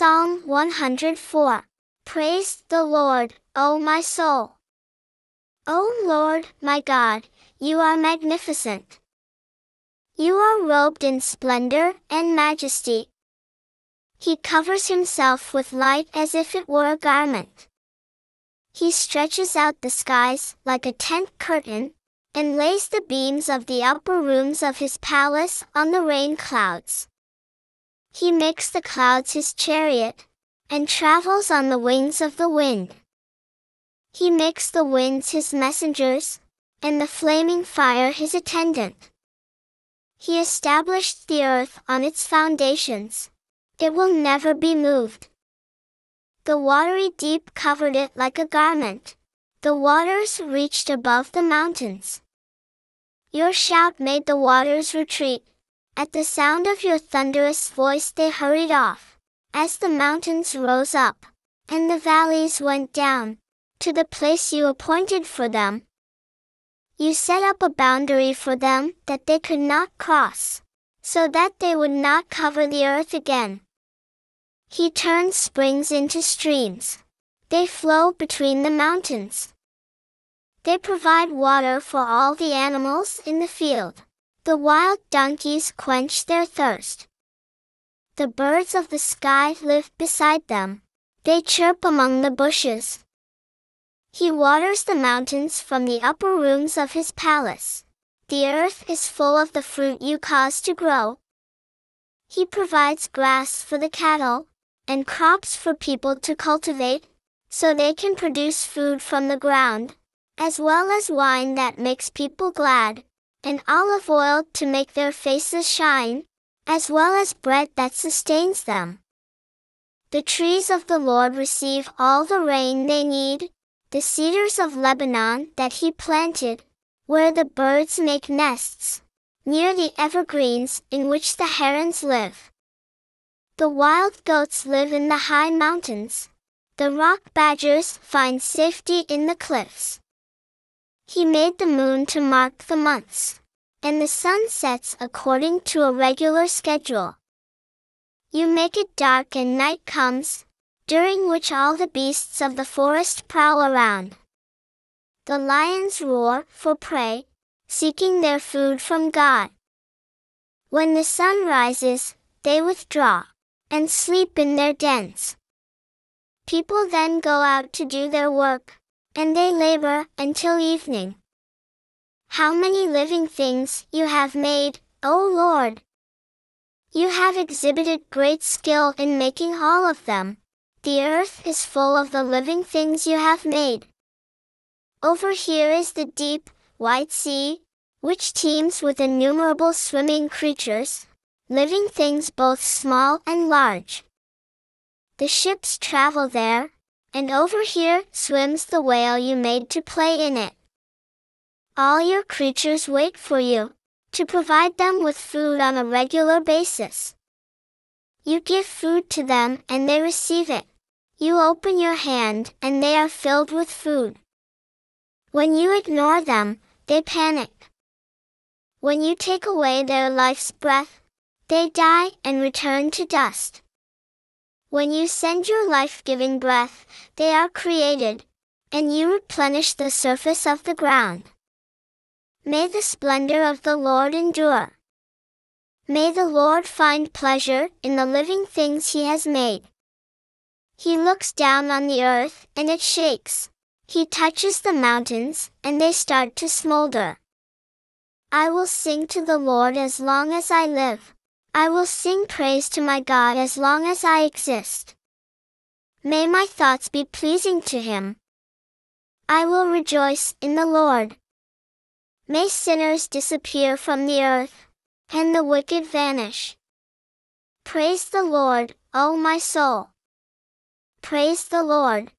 Psalm 104. Praise the Lord, O my soul. O Lord, my God, you are magnificent. You are robed in splendor and majesty. He covers himself with light as if it were a garment. He stretches out the skies like a tent curtain, and lays the beams of the upper rooms of his palace on the rain clouds. He makes the clouds his chariot, and travels on the wings of the wind. He makes the winds his messengers, and the flaming fire his attendant. He established the earth on its foundations. It will never be moved. The watery deep covered it like a garment. The waters reached above the mountains. Your shout made the waters retreat. At the sound of your thunderous voice they hurried off. As the mountains rose up, and the valleys went down, to the place you appointed for them. You set up a boundary for them that they could not cross, so that they would not cover the earth again. He turns springs into streams. They flow between the mountains. They provide water for all the animals in the field. The wild donkeys quench their thirst. The birds of the sky live beside them. They chirp among the bushes. He waters the mountains from the upper rooms of his palace. The earth is full of the fruit you cause to grow. He provides grass for the cattle, and crops for people to cultivate, so they can produce food from the ground, as well as wine that makes people glad, and olive oil to make their faces shine, as well as bread that sustains them. The trees of the Lord receive all the rain they need, the cedars of Lebanon that he planted, where the birds make nests, near the evergreens in which the herons live. The wild goats live in the high mountains. The rock badgers find safety in the cliffs. He made the moon to mark the months, and the sun sets according to a regular schedule. You make it dark and night comes, during which all the beasts of the forest prowl around. The lions roar for prey, seeking their food from God. When the sun rises, they withdraw and sleep in their dens. People then go out to do their work, and they labor until evening. How many living things you have made, O Lord! You have exhibited great skill in making all of them. The earth is full of the living things you have made. Over here is the deep, wide sea, which teems with innumerable swimming creatures, living things both small and large. The ships travel there, and over here swims the whale you made to play in it. All your creatures wait for you, to provide them with food on a regular basis. You give food to them and they receive it. You open your hand and they are filled with food. When you ignore them, they panic. When you take away their life's breath, they die and return to dust. When you send your life-giving breath, they are created, and you replenish the surface of the ground. May the splendor of the Lord endure. May the Lord find pleasure in the living things he has made. He looks down on the earth, and it shakes. He touches the mountains, and they start to smolder. I will sing to the Lord as long as I live. I will sing praise to my God as long as I exist. May my thoughts be pleasing to him. I will rejoice in the Lord. May sinners disappear from the earth, and the wicked vanish. Praise the Lord, O my soul. Praise the Lord.